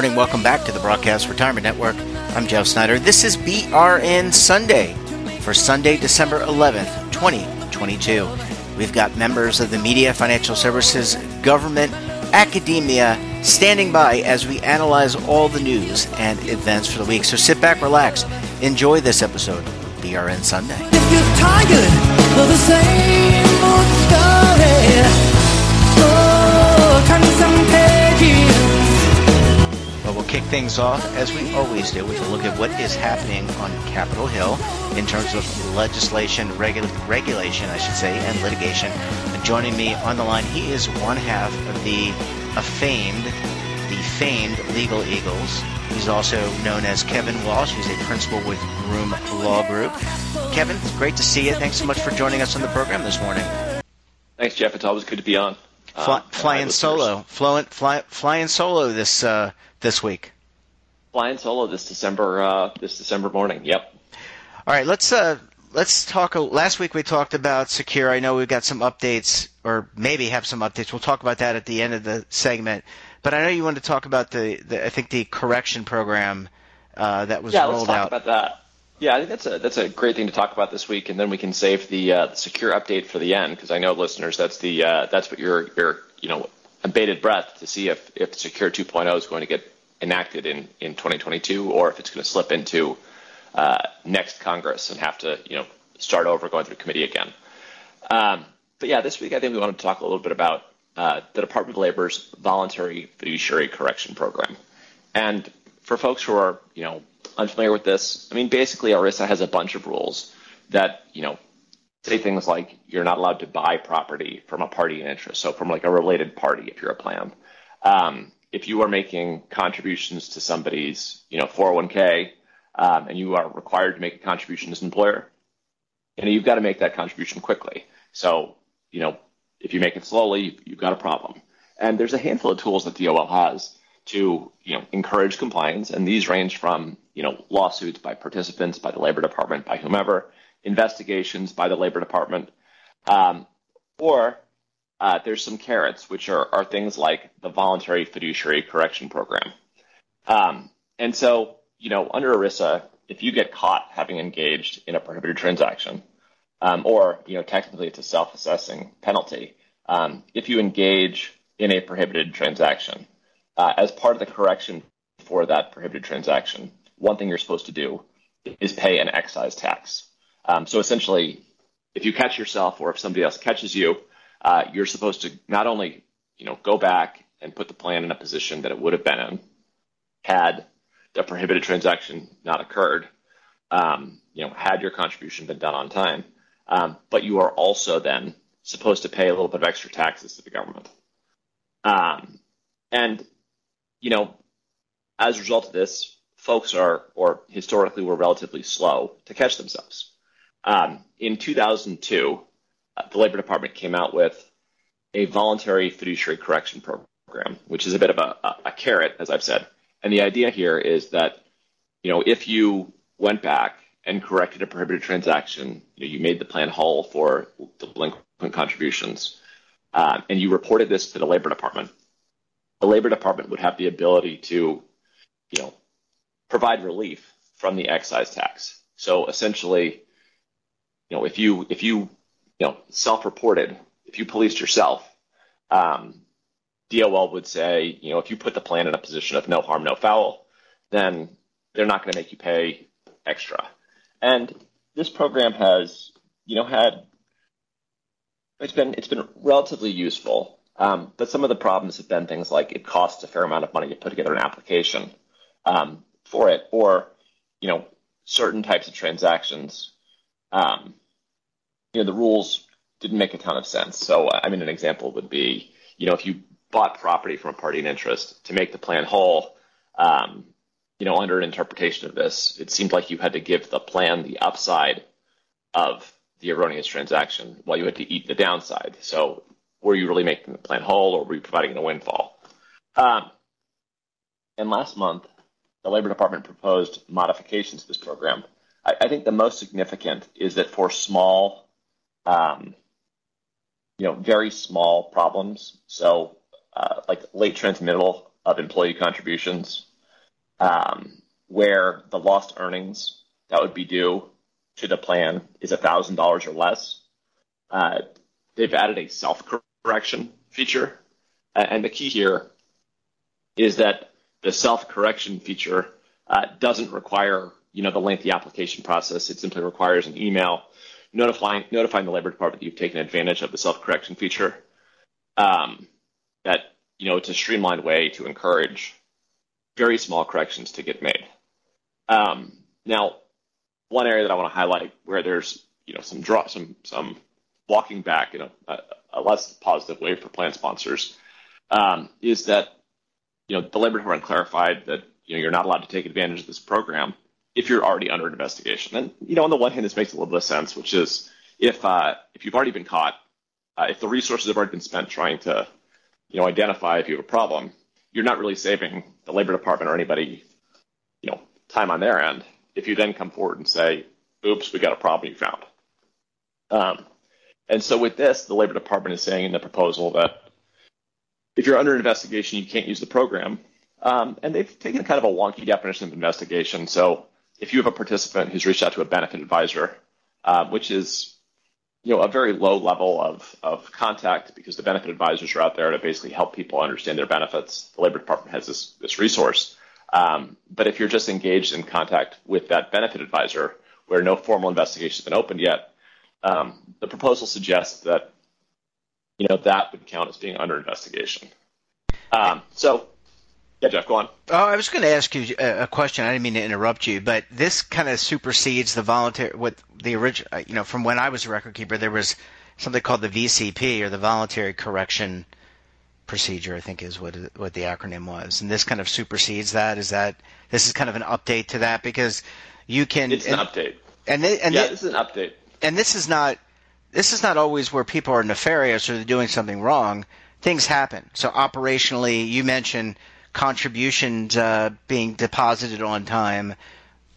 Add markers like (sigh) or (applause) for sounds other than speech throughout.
Morning. Welcome back to the Broadcast Retirement Network. I'm Jeff Snyder. This is BRN Sunday for Sunday, December 11th, 2022. We've got members of the media, financial services, government, academia standing by as we analyze all the news and events for the week. So sit back, relax, enjoy this episode BRN Sunday. Kick things off as we always do with a look at what is happening on Capitol Hill in terms of legislation, regula- regulation, I should say, and litigation. And joining me on the line, he is one half of the famed, the famed Legal Eagles. He's also known as Kevin Walsh. He's a principal with Groom Law Group. Kevin, it's great to see you. Thanks so much for joining us on the program this morning. Thanks, Jeff. It's always good to be on. Fly, Um, flying solo, flying, fly, flying solo this uh, this week. Flying solo this December uh, this December morning. Yep. All right, let's uh let's talk. Last week we talked about secure. I know we've got some updates, or maybe have some updates. We'll talk about that at the end of the segment. But I know you wanted to talk about the, the I think the correction program uh, that was rolled out. Yeah, let's talk out. about that. Yeah, I think that's a that's a great thing to talk about this week, and then we can save the, uh, the secure update for the end because I know listeners that's the uh, that's what you're you're you know bated breath to see if if Secure 2.0 is going to get enacted in in 2022 or if it's going to slip into uh, next Congress and have to you know start over going through committee again. Um, but yeah, this week I think we want to talk a little bit about uh, the Department of Labor's voluntary fiduciary correction program. And for folks who are, you know, unfamiliar with this, I mean, basically ERISA has a bunch of rules that, you know, say things like you're not allowed to buy property from a party in interest, so from like a related party if you're a plan. Um, if you are making contributions to somebody's, you know, 401k, um, and you are required to make a contribution as an employer, you know, you've got to make that contribution quickly. So, you know, if you make it slowly, you've got a problem. And there's a handful of tools that DOL has to, you know, encourage compliance, and these range from, you know, lawsuits by participants, by the Labor Department, by whomever, investigations by the Labor Department, um, or uh, there's some carrots, which are, are things like the voluntary fiduciary correction program. Um, and so, you know, under ERISA, if you get caught having engaged in a prohibited transaction, um, or you know, technically it's a self-assessing penalty, um, if you engage in a prohibited transaction, uh, as part of the correction for that prohibited transaction, one thing you're supposed to do is pay an excise tax. Um, so essentially, if you catch yourself or if somebody else catches you, uh, you're supposed to not only you know go back and put the plan in a position that it would have been in had the prohibited transaction not occurred, um, you know, had your contribution been done on time, um, but you are also then supposed to pay a little bit of extra taxes to the government. Um, and you know, as a result of this, folks are, or historically, were relatively slow to catch themselves. Um, in 2002, uh, the Labor Department came out with a voluntary fiduciary correction program, which is a bit of a, a, carrot, as I've said. And the idea here is that, you know, if you went back and corrected a prohibited transaction, you, know, you made the plan whole for delinquent contributions, uh, and you reported this to the Labor Department, the Labor Department would have the ability to, you know, provide relief from the excise tax. So essentially, you know, if you if you you know self-reported, if you policed yourself, um, DOL would say, you know, if you put the plan in a position of no harm, no foul, then they're not going to make you pay extra. And this program has, you know, had it's been it's been relatively useful. Um, but some of the problems have been things like it costs a fair amount of money to put together an application um, for it, or you know, certain types of transactions. Um, you know, the rules didn't make a ton of sense. So, I mean, an example would be, you know, if you bought property from a party in interest to make the plan whole, um, you know, under an interpretation of this, it seemed like you had to give the plan the upside of the erroneous transaction while you had to eat the downside. So were you really making the plan whole or were you providing a windfall? Um, and last month, the Labor Department proposed modifications to this program. I, I think the most significant is that for small, um, you know, very small problems, so uh, like late transmittal of employee contributions, um, where the lost earnings that would be due to the plan is $1,000 or less, uh, they've added a self correction feature. And the key here is that the self correction feature uh, doesn't require you know the lengthy application process. It simply requires an email notifying notifying the labor department that you've taken advantage of the self correction feature. Um, that you know it's a streamlined way to encourage very small corrections to get made. Um, now, one area that I want to highlight where there's you know some draw some some walking back in a, a, a less positive way for plan sponsors um, is that you know the labor department clarified that you know you're not allowed to take advantage of this program if you're already under investigation. And you know on the one hand this makes a little bit of sense, which is if uh, if you've already been caught, uh, if the resources have already been spent trying to you know identify if you have a problem, you're not really saving the labor department or anybody you know time on their end if you then come forward and say, oops, we got a problem you found. Um, and so with this, the Labor Department is saying in the proposal that if you're under investigation, you can't use the program. Um, and they've taken kind of a wonky definition of investigation. So if you have a participant who's reached out to a benefit advisor, uh, which is you know a very low level of, of contact because the benefit advisors are out there to basically help people understand their benefits. The Labor Department has this, this resource. Um, but if you're just engaged in contact with that benefit advisor where no formal investigation has been opened yet, um, the proposal suggests that you know that would count as being under investigation. Um, so, yeah, Jeff, go on. Oh, I was going to ask you uh, a question. I didn't mean to interrupt you, but this kind of supersedes the voluntary. What the original, uh, you know, from when I was a record keeper, there was something called the VCP or the Voluntary Correction procedure, I think is what what the acronym was, and this kind of supersedes that. Is that this is kind of an update to that because you can. It's and, an update. And they, and yeah, they, this is an update. And this is not this is not always where people are nefarious or they're doing something wrong. Things happen. So operationally, you mentioned contributions uh, being deposited on time.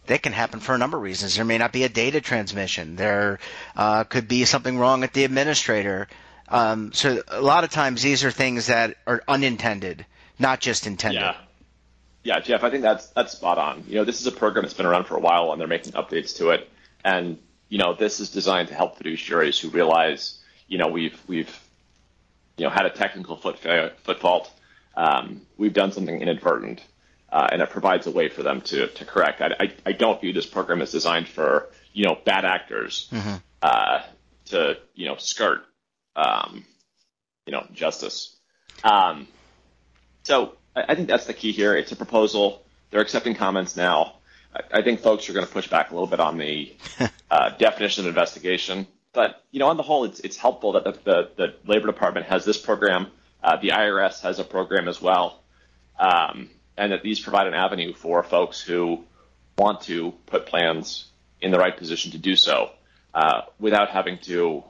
That can happen for a number of reasons. There may not be a data transmission. There uh, could be something wrong with the administrator. Um, so a lot of times these are things that are unintended, not just intended. Yeah. Yeah, Jeff, I think that's that's spot on. You know, this is a program that's been around for a while, and they're making updates to it. And you know, this is designed to help fiduciaries who realize, you know, we've we've you know had a technical foot foot fault. Um, we've done something inadvertent, uh, and it provides a way for them to to correct. I, I, I don't view this program as designed for you know bad actors mm-hmm. uh, to you know skirt um, you know, justice. Um, so I, I, think that's the key here. It's a proposal. They're accepting comments now. I, I think folks are going to push back a little bit on the (laughs) uh, definition of investigation. But you know, on the whole, it's it's helpful that the, the, the Labor Department has this program. Uh, the IRS has a program as well, um, and that these provide an avenue for folks who want to put plans in the right position to do so uh, without having to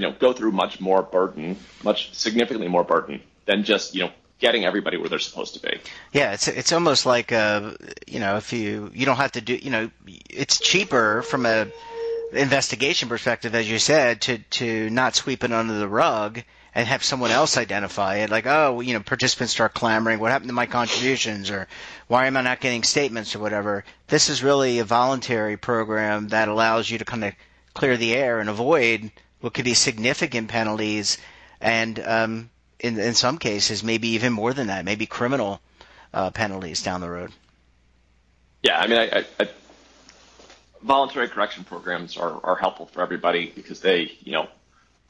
you know, go through much more burden, much significantly more burden than just, you know, getting everybody where they're supposed to be. Yeah, it's it's almost like uh, you know, if you you don't have to do, you know, it's cheaper from a investigation perspective, as you said, to to not sweep it under the rug and have someone else identify it. Like, oh, you know, participants start clamoring, what happened to my contributions, or why am I not getting statements, or whatever. This is really a voluntary program that allows you to kind of clear the air and avoid what could be significant penalties, and um, in in some cases maybe even more than that, maybe criminal uh, penalties down the road. Yeah, I mean, I, I, voluntary correction programs are, are helpful for everybody because they, you know,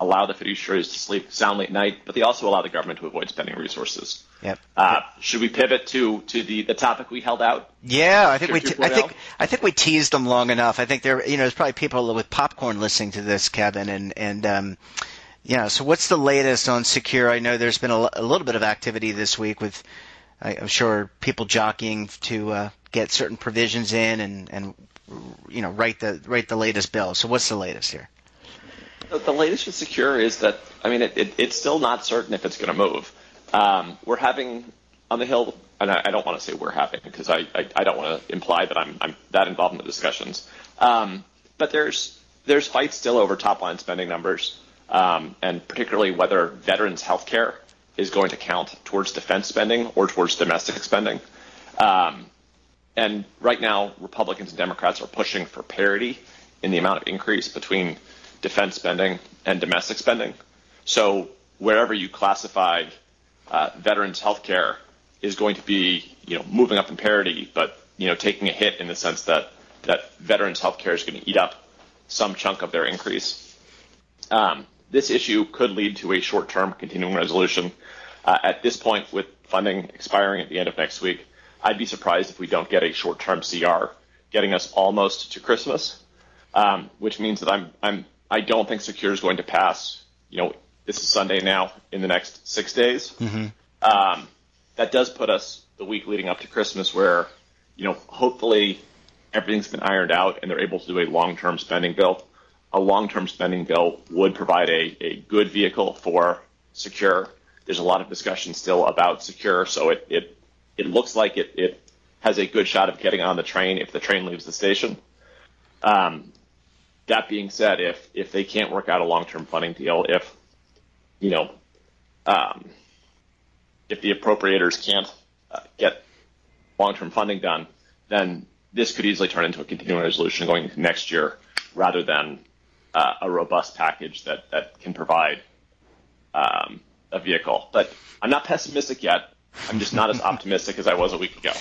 allow the fiduciaries to sleep soundly at night, but they also allow the government to avoid spending resources. Yep. Uh, should we pivot to to the, the topic we held out? Yeah, I think we te- I think I think we teased them long enough. I think there you know there's probably people with popcorn listening to this, Kevin, and and um, yeah. So what's the latest on secure? I know there's been a, a little bit of activity this week with I, am sure people jockeying to uh, get certain provisions in and and you know write the write the latest bill. So what's the latest here? The latest with Secure is that I mean it, it, it's still not certain if it's going to move. Um, we're having on the Hill, and I, I don't want to say we're having because I, I, I, don't want to imply that I'm, I'm that involved in the discussions. Um, but there's there's fights still over top line spending numbers, um, and particularly whether veterans health care is going to count towards defense spending or towards domestic spending. Um, and right now, Republicans and Democrats are pushing for parity in the amount of increase between defense spending and domestic spending. So wherever you classify uh, veterans health care is going to be, you know, moving up in parity, but you know, taking a hit in the sense that that veterans health care is going to eat up some chunk of their increase. Um, this issue could lead to a short-term continuing resolution. Uh, at this point, with funding expiring at the end of next week, I'd be surprised if we don't get a short-term CR, getting us almost to Christmas, um, which means that I'm I'm I don't think Secure is going to pass. You know, this is Sunday now in the next six days. Mm-hmm. Um, that does put us the week leading up to Christmas, where you know hopefully everything's been ironed out and they're able to do a long-term spending bill. A long-term spending bill would provide a, a good vehicle for Secure. There's a lot of discussion still about Secure, so it it, it looks like it, it has a good shot of getting on the train if the train leaves the station. Um, that being said, if if they can't work out a long-term funding deal, if you know, um, if the appropriators can't uh, get long-term funding done, then this could easily turn into a continuing resolution going into next year rather than uh, a robust package that, that can provide um, a vehicle. But I'm not pessimistic yet. I'm just not as (laughs) optimistic as I was a week ago.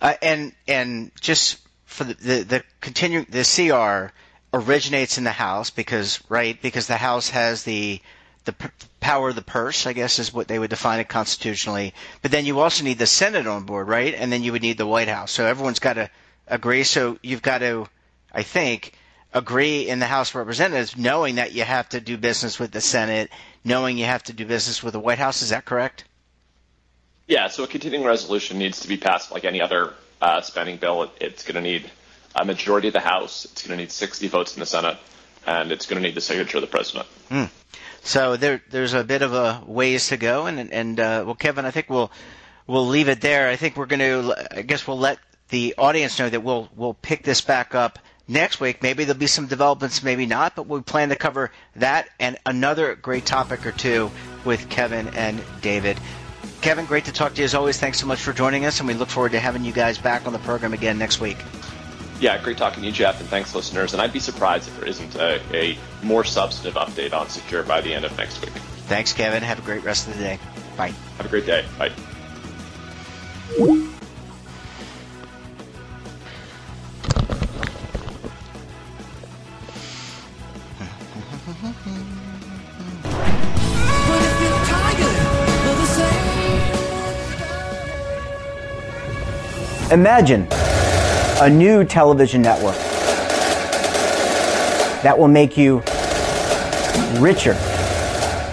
Uh, and and just for the the, the continuing the CR originates in the House because right because the House has the the p- power of the purse, I guess is what they would define it constitutionally. But then you also need the Senate on board, right? And then you would need the White House. So everyone's got to agree. So you've got to, I think, agree in the House of Representatives, knowing that you have to do business with the Senate, knowing you have to do business with the White House. Is that correct? Yeah. So a continuing resolution needs to be passed like any other uh, spending bill. It, it's going to need a majority of the House. It's going to need 60 votes in the Senate, and it's going to need the signature of the president. Hmm. So there, there's a bit of a ways to go, and and uh, well, Kevin, I think we'll we'll leave it there. I think we're going to, I guess we'll let the audience know that we'll we'll pick this back up next week. Maybe there'll be some developments, maybe not, but we plan to cover that and another great topic or two with Kevin and David. Kevin, great to talk to you as always. Thanks so much for joining us, and we look forward to having you guys back on the program again next week. Yeah, great talking to you, Jeff, and thanks, listeners. And I'd be surprised if there isn't a, a more substantive update on Secure by the end of next week. Thanks, Kevin. Have a great rest of the day. Bye. Have a great day. Bye. Imagine a new television network that will make you richer,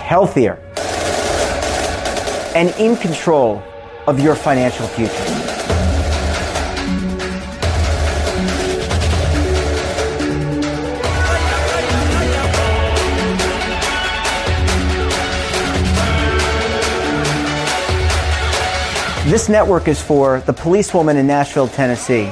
healthier, and in control of your financial future. This network is for the policewoman in Nashville, Tennessee,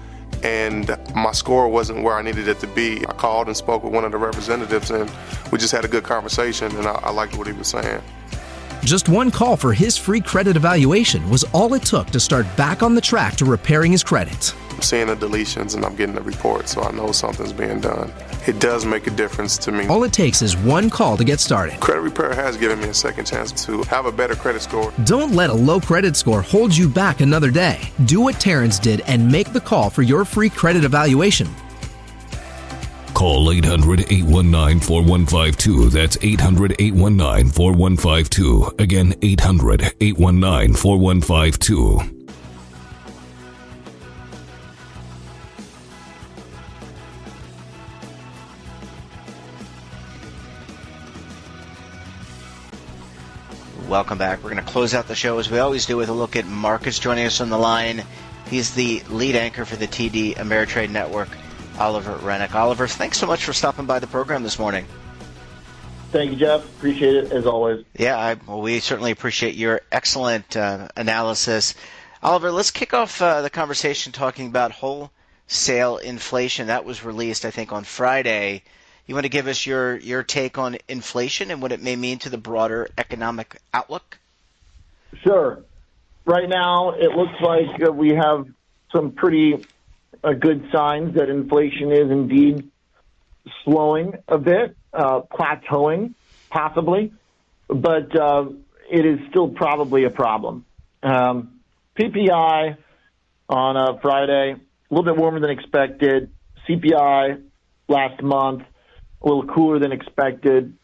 and my score wasn't where I needed it to be. I called and spoke with one of the representatives and we just had a good conversation and I, I liked what he was saying. Just one call for his free credit evaluation was all it took to start back on the track to repairing his credit. I'm seeing the deletions and I'm getting the report, so I know something's being done. It does make a difference to me. All it takes is one call to get started. Credit Repair has given me a second chance to have a better credit score. Don't let a low credit score hold you back another day. Do what Terrence did and make the call for your free credit evaluation. Call 800 819 4152. That's 800 819 4152. Again, 800 819 4152. Welcome back. We're going to close out the show as we always do with a look at Marcus joining us on the line. He's the lead anchor for the TD Ameritrade Network, Oliver Renick. Oliver, thanks so much for stopping by the program this morning. Thank you, Jeff. Appreciate it as always. Yeah, I, well, we certainly appreciate your excellent uh, analysis. Oliver, let's kick off uh, the conversation talking about wholesale inflation. That was released, I think, on Friday. You want to give us your, your take on inflation and what it may mean to the broader economic outlook? Sure. Right now, it looks like we have some pretty uh, good signs that inflation is indeed slowing a bit, uh, plateauing, possibly, but uh, it is still probably a problem. Um, PPI on a Friday, a little bit warmer than expected. CPI last month, a little cooler than expected,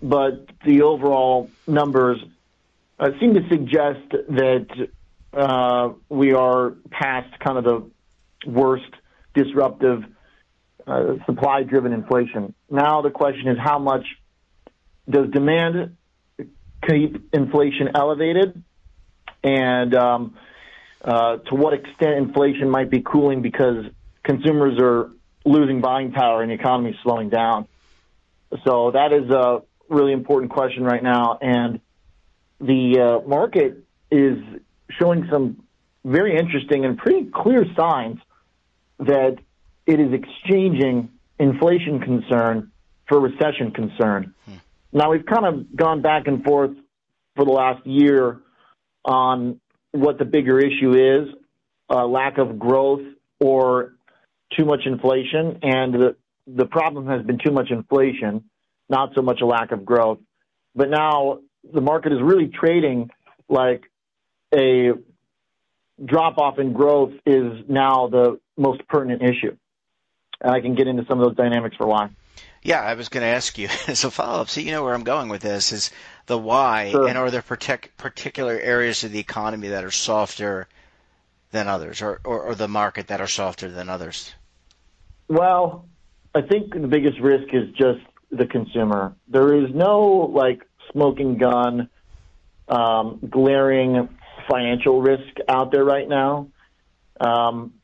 but the overall numbers uh, seem to suggest that uh, we are past kind of the worst disruptive uh, supply driven inflation. Now the question is how much does demand keep inflation elevated and um, uh, to what extent inflation might be cooling because consumers are losing buying power and the economy is slowing down. So that is a really important question right now. And the uh, market is showing some very interesting and pretty clear signs that it is exchanging inflation concern for recession concern. Hmm. Now we've kind of gone back and forth for the last year on what the bigger issue is, uh, lack of growth or too much inflation. And the, the problem has been too much inflation, not so much a lack of growth. But now the market is really trading like a drop off in growth is now the most pertinent issue. And I can get into some of those dynamics for why. Yeah, I was going to ask you (laughs) as a follow up. So you know where I'm going with this is the why, sure. and are there partic- particular areas of the economy that are softer than others, or, or, or the market that are softer than others? Well, I think the biggest risk is just the consumer. There is no like smoking gun, um, glaring financial risk out there right now. Um,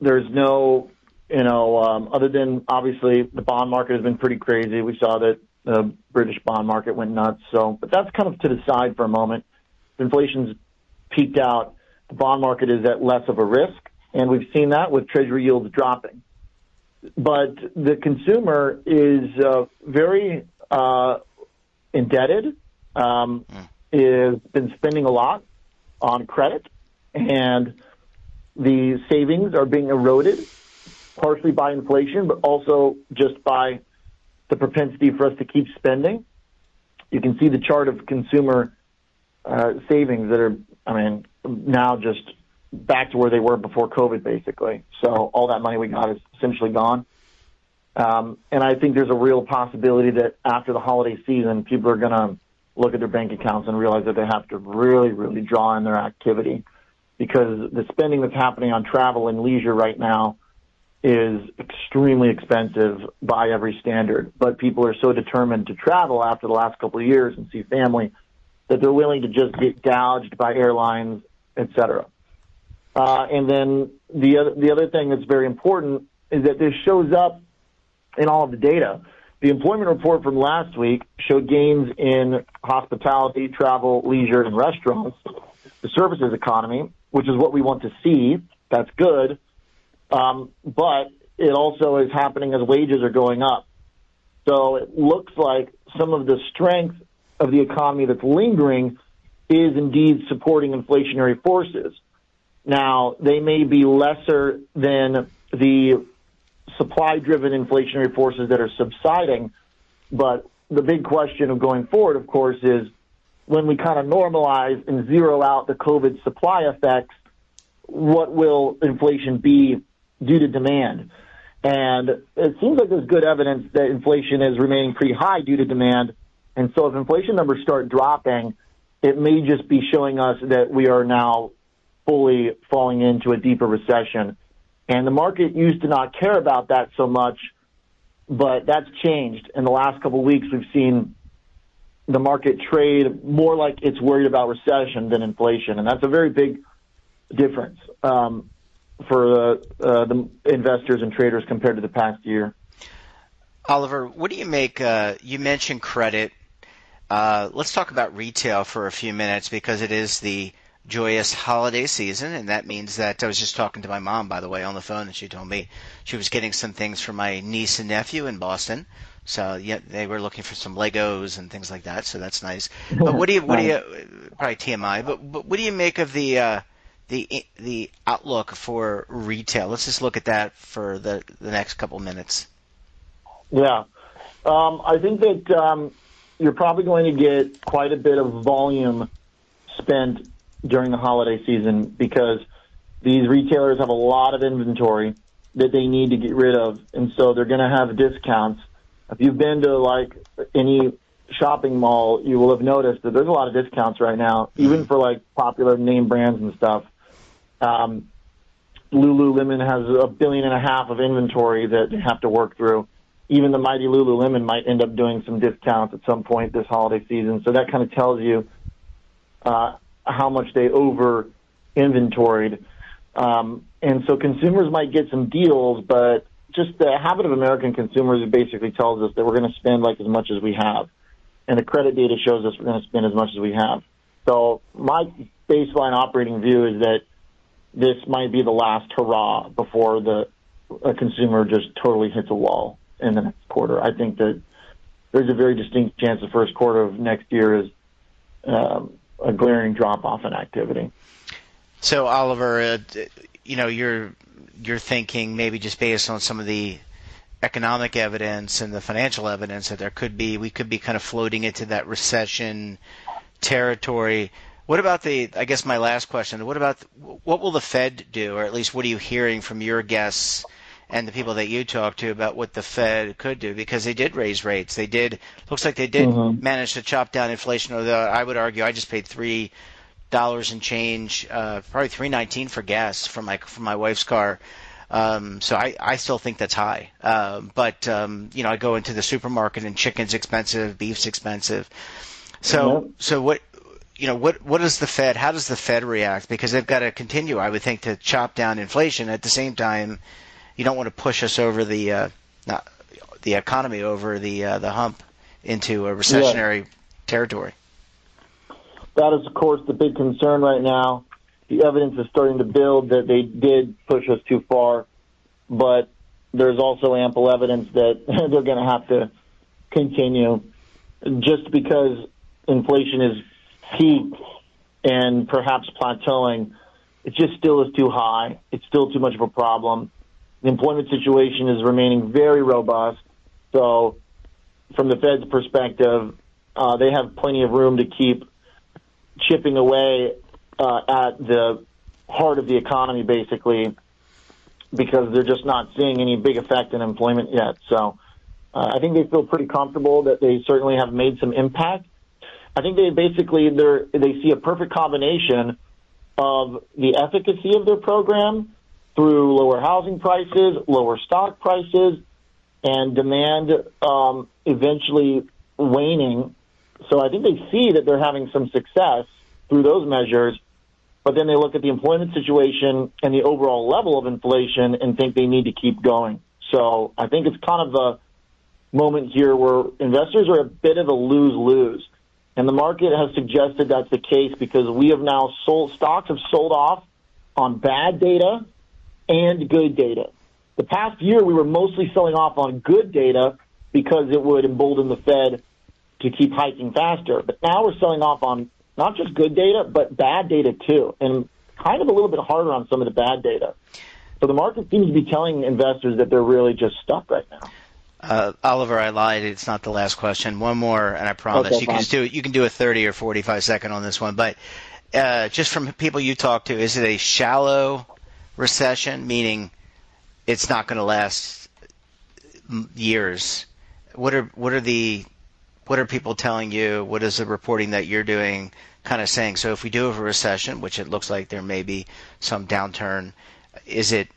there's no, you know, um, other than obviously the bond market has been pretty crazy. We saw that the British bond market went nuts. So, but that's kind of to the side for a moment. Inflation's peaked out. The bond market is at less of a risk, and we've seen that with Treasury yields dropping. But the consumer is uh, very uh, indebted, um, mm. is been spending a lot on credit, and the savings are being eroded, partially by inflation, but also just by the propensity for us to keep spending. You can see the chart of consumer uh, savings that are, I mean, now just back to where they were before COVID, basically. So all that money we got is essentially gone. Um, and I think there's a real possibility that after the holiday season, people are going to look at their bank accounts and realize that they have to really, really draw in their activity because the spending that's happening on travel and leisure right now is extremely expensive by every standard. But people are so determined to travel after the last couple of years and see family that they're willing to just get gouged by airlines, et cetera. Uh, and then the other, the other thing that's very important is that this shows up in all of the data. The employment report from last week showed gains in hospitality, travel, leisure, and restaurants, the services economy, which is what we want to see. That's good. Um, but it also is happening as wages are going up. So it looks like some of the strength of the economy that's lingering is indeed supporting inflationary forces. Now, they may be lesser than the supply driven inflationary forces that are subsiding, but the big question of going forward, of course, is when we kind of normalize and zero out the COVID supply effects, what will inflation be due to demand? And it seems like there's good evidence that inflation is remaining pretty high due to demand. And so if inflation numbers start dropping, it may just be showing us that we are now fully falling into a deeper recession. And the market used to not care about that so much, but that's changed. In the last couple of weeks, we've seen the market trade more like it's worried about recession than inflation. And that's a very big difference um, for uh, uh, the investors and traders compared to the past year. Oliver, what do you make? Uh, you mentioned credit. Uh, let's talk about retail for a few minutes because it is the joyous holiday season, and that means that I was just talking to my mom, by the way, on the phone, and she told me she was getting some things for my niece and nephew in Boston. So yeah, they were looking for some Legos and things like that. So that's nice. But what do you, what do you, (laughs) probably TMI, but, but what do you make of the uh, the the outlook for retail? Let's just look at that for the the next couple minutes. Yeah, um, I think that um, you're probably going to get quite a bit of volume spent during the holiday season because these retailers have a lot of inventory that they need to get rid of, and so they're going to have discounts. If you've been to like any shopping mall, you will have noticed that there's a lot of discounts right now, even for like popular name brands and stuff. Um, Lululemon has a billion and a half of inventory that they have to work through. Even the mighty Lululemon might end up doing some discounts at some point this holiday season. So that kind of tells you uh, how much they over inventoried. Um, and so consumers might get some deals, but just the habit of American consumers basically tells us that we're going to spend like as much as we have. And the credit data shows us we're going to spend as much as we have. So my baseline operating view is that this might be the last hurrah before the a consumer just totally hits a wall in the next quarter. I think that there's a very distinct chance the first quarter of next year is um, a glaring drop off in activity. So, Oliver, uh, you know, you're you're thinking maybe just based on some of the economic evidence and the financial evidence that there could be we could be kind of floating into that recession territory. What about the? I guess my last question. What about what will the Fed do, or at least what are you hearing from your guests and the people that you talk to about what the Fed could do? Because they did raise rates. They did. Looks like they did mm-hmm. manage to chop down inflation. Although I would argue, I just paid three dollars and change, uh, probably three nineteen for gas for my for my wife's car. Um, so I, I still think that's high. Uh, but um, you know, I go into the supermarket and chicken's expensive, beef's expensive. So mm-hmm. so what you know, what what does the Fed? How does the Fed react? Because they've got to continue, I would think, to chop down inflation. At the same time, you don't want to push us over the uh, not the economy over the uh, the hump into a recessionary yeah. territory. That is, of course, the big concern right now. The evidence is starting to build that they did push us too far, but there's also ample evidence that (laughs) they're going to have to continue. Just because inflation is peaked and perhaps plateauing, it just still is too high. It's still too much of a problem. The employment situation is remaining very robust. So, from the Fed's perspective, uh, they have plenty of room to keep chipping away uh, at the heart of the economy, basically, because they're just not seeing any big effect in employment yet. So, uh, I think they feel pretty comfortable that they certainly have made some impact. I think they basically they they see a perfect combination of the efficacy of their program through lower housing prices, lower stock prices, and demand um, eventually waning so I think they see that they're having some success through those measures, but then they look at the employment situation and the overall level of inflation and think they need to keep going. So I think it's kind of a moment here where investors are a bit of a lose lose. And the market has suggested that's the case because we have now sold, stocks have sold off on bad data and good data. The past year, we were mostly selling off on good data because it would embolden the Fed to keep hiking faster. But now we're selling off on not just good data, but bad data too, and kind of a little bit harder on some of the bad data. So the market seems to be telling investors that they're really just stuck right now. Uh, Oliver, I lied. It's not the last question. One more, and I promise Okay, you can fine. just do you can do a thirty or forty-five second on this one. But uh, just from people you talk to, is it a shallow recession, meaning it's not going to last years? What are what are the what are people telling you? What is the reporting that you're doing kind of saying? So if we do have a recession, which it looks like there may be some downturn, is it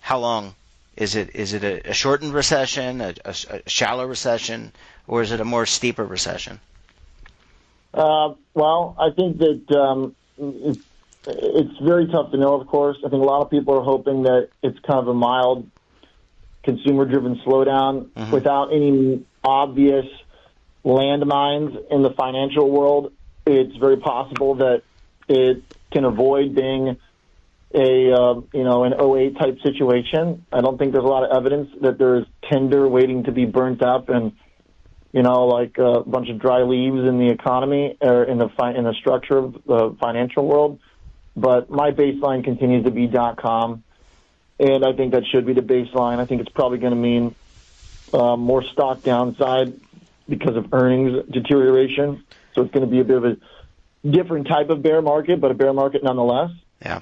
how long? Is it is it a, a shortened recession, a, a, a shallow recession, or is it a more steeper recession? Uh, well, I think that um, it's, very tough to know, of course. I think a lot of people are hoping that it's kind of a mild consumer driven slowdown without any obvious landmines in the financial world. It's very possible that it can avoid being a uh, you know an 08 type situation. I don't think there's a lot of evidence that there's tinder waiting to be burnt up and you know like a bunch of dry leaves in the economy or in the fi- in the structure of the financial world. But my baseline continues to be dot com, and I think that should be the baseline. I think it's probably going to mean uh, more stock downside because of earnings deterioration. So it's going to be a bit of a different type of bear market, but a bear market nonetheless. Yeah.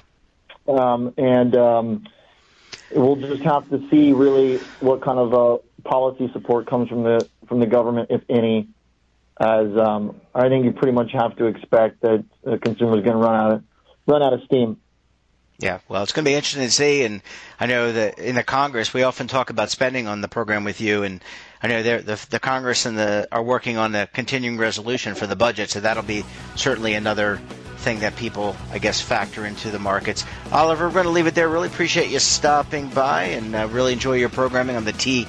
Um, and um, we'll just have to see really what kind of uh, policy support comes from the from the government, if any. As um, I think you pretty much have to expect that the consumer is going to run out of run out of steam. Yeah, well, it's going to be interesting to see. And I know that in the Congress, we often talk about spending on the program with you. And I know the, the Congress and the are working on the continuing resolution for the budget. So that'll be certainly another thing that people, I guess, factor into the markets. Oliver, we're going to leave it there. Really appreciate you stopping by and uh, really enjoy your programming on the TD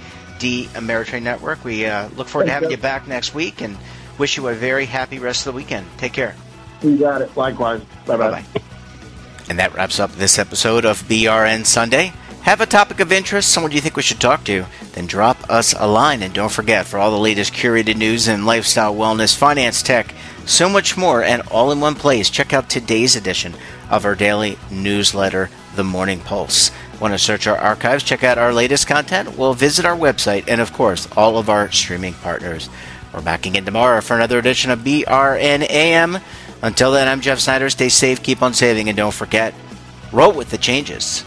Ameritrade Network. We uh, look forward to having you Jeff. back next week and wish you a very happy rest of the weekend. Take care. You got it. Likewise. Bye bye. And that wraps up this episode of BRN Sunday. Have a topic of interest, someone you think we should talk to, then drop us a line. And don't forget, for all the latest curated news in lifestyle, wellness, finance, tech, so much more, and all in one place, check out today's edition of our daily newsletter, The Morning Pulse. Want to search our archives, check out our latest content? Well, visit our website and, of course, all of our streaming partners. We're back again tomorrow for another edition of BRNAM. Until then, I'm Jeff Snyder. Stay safe, keep on saving, and don't forget, roll with the changes.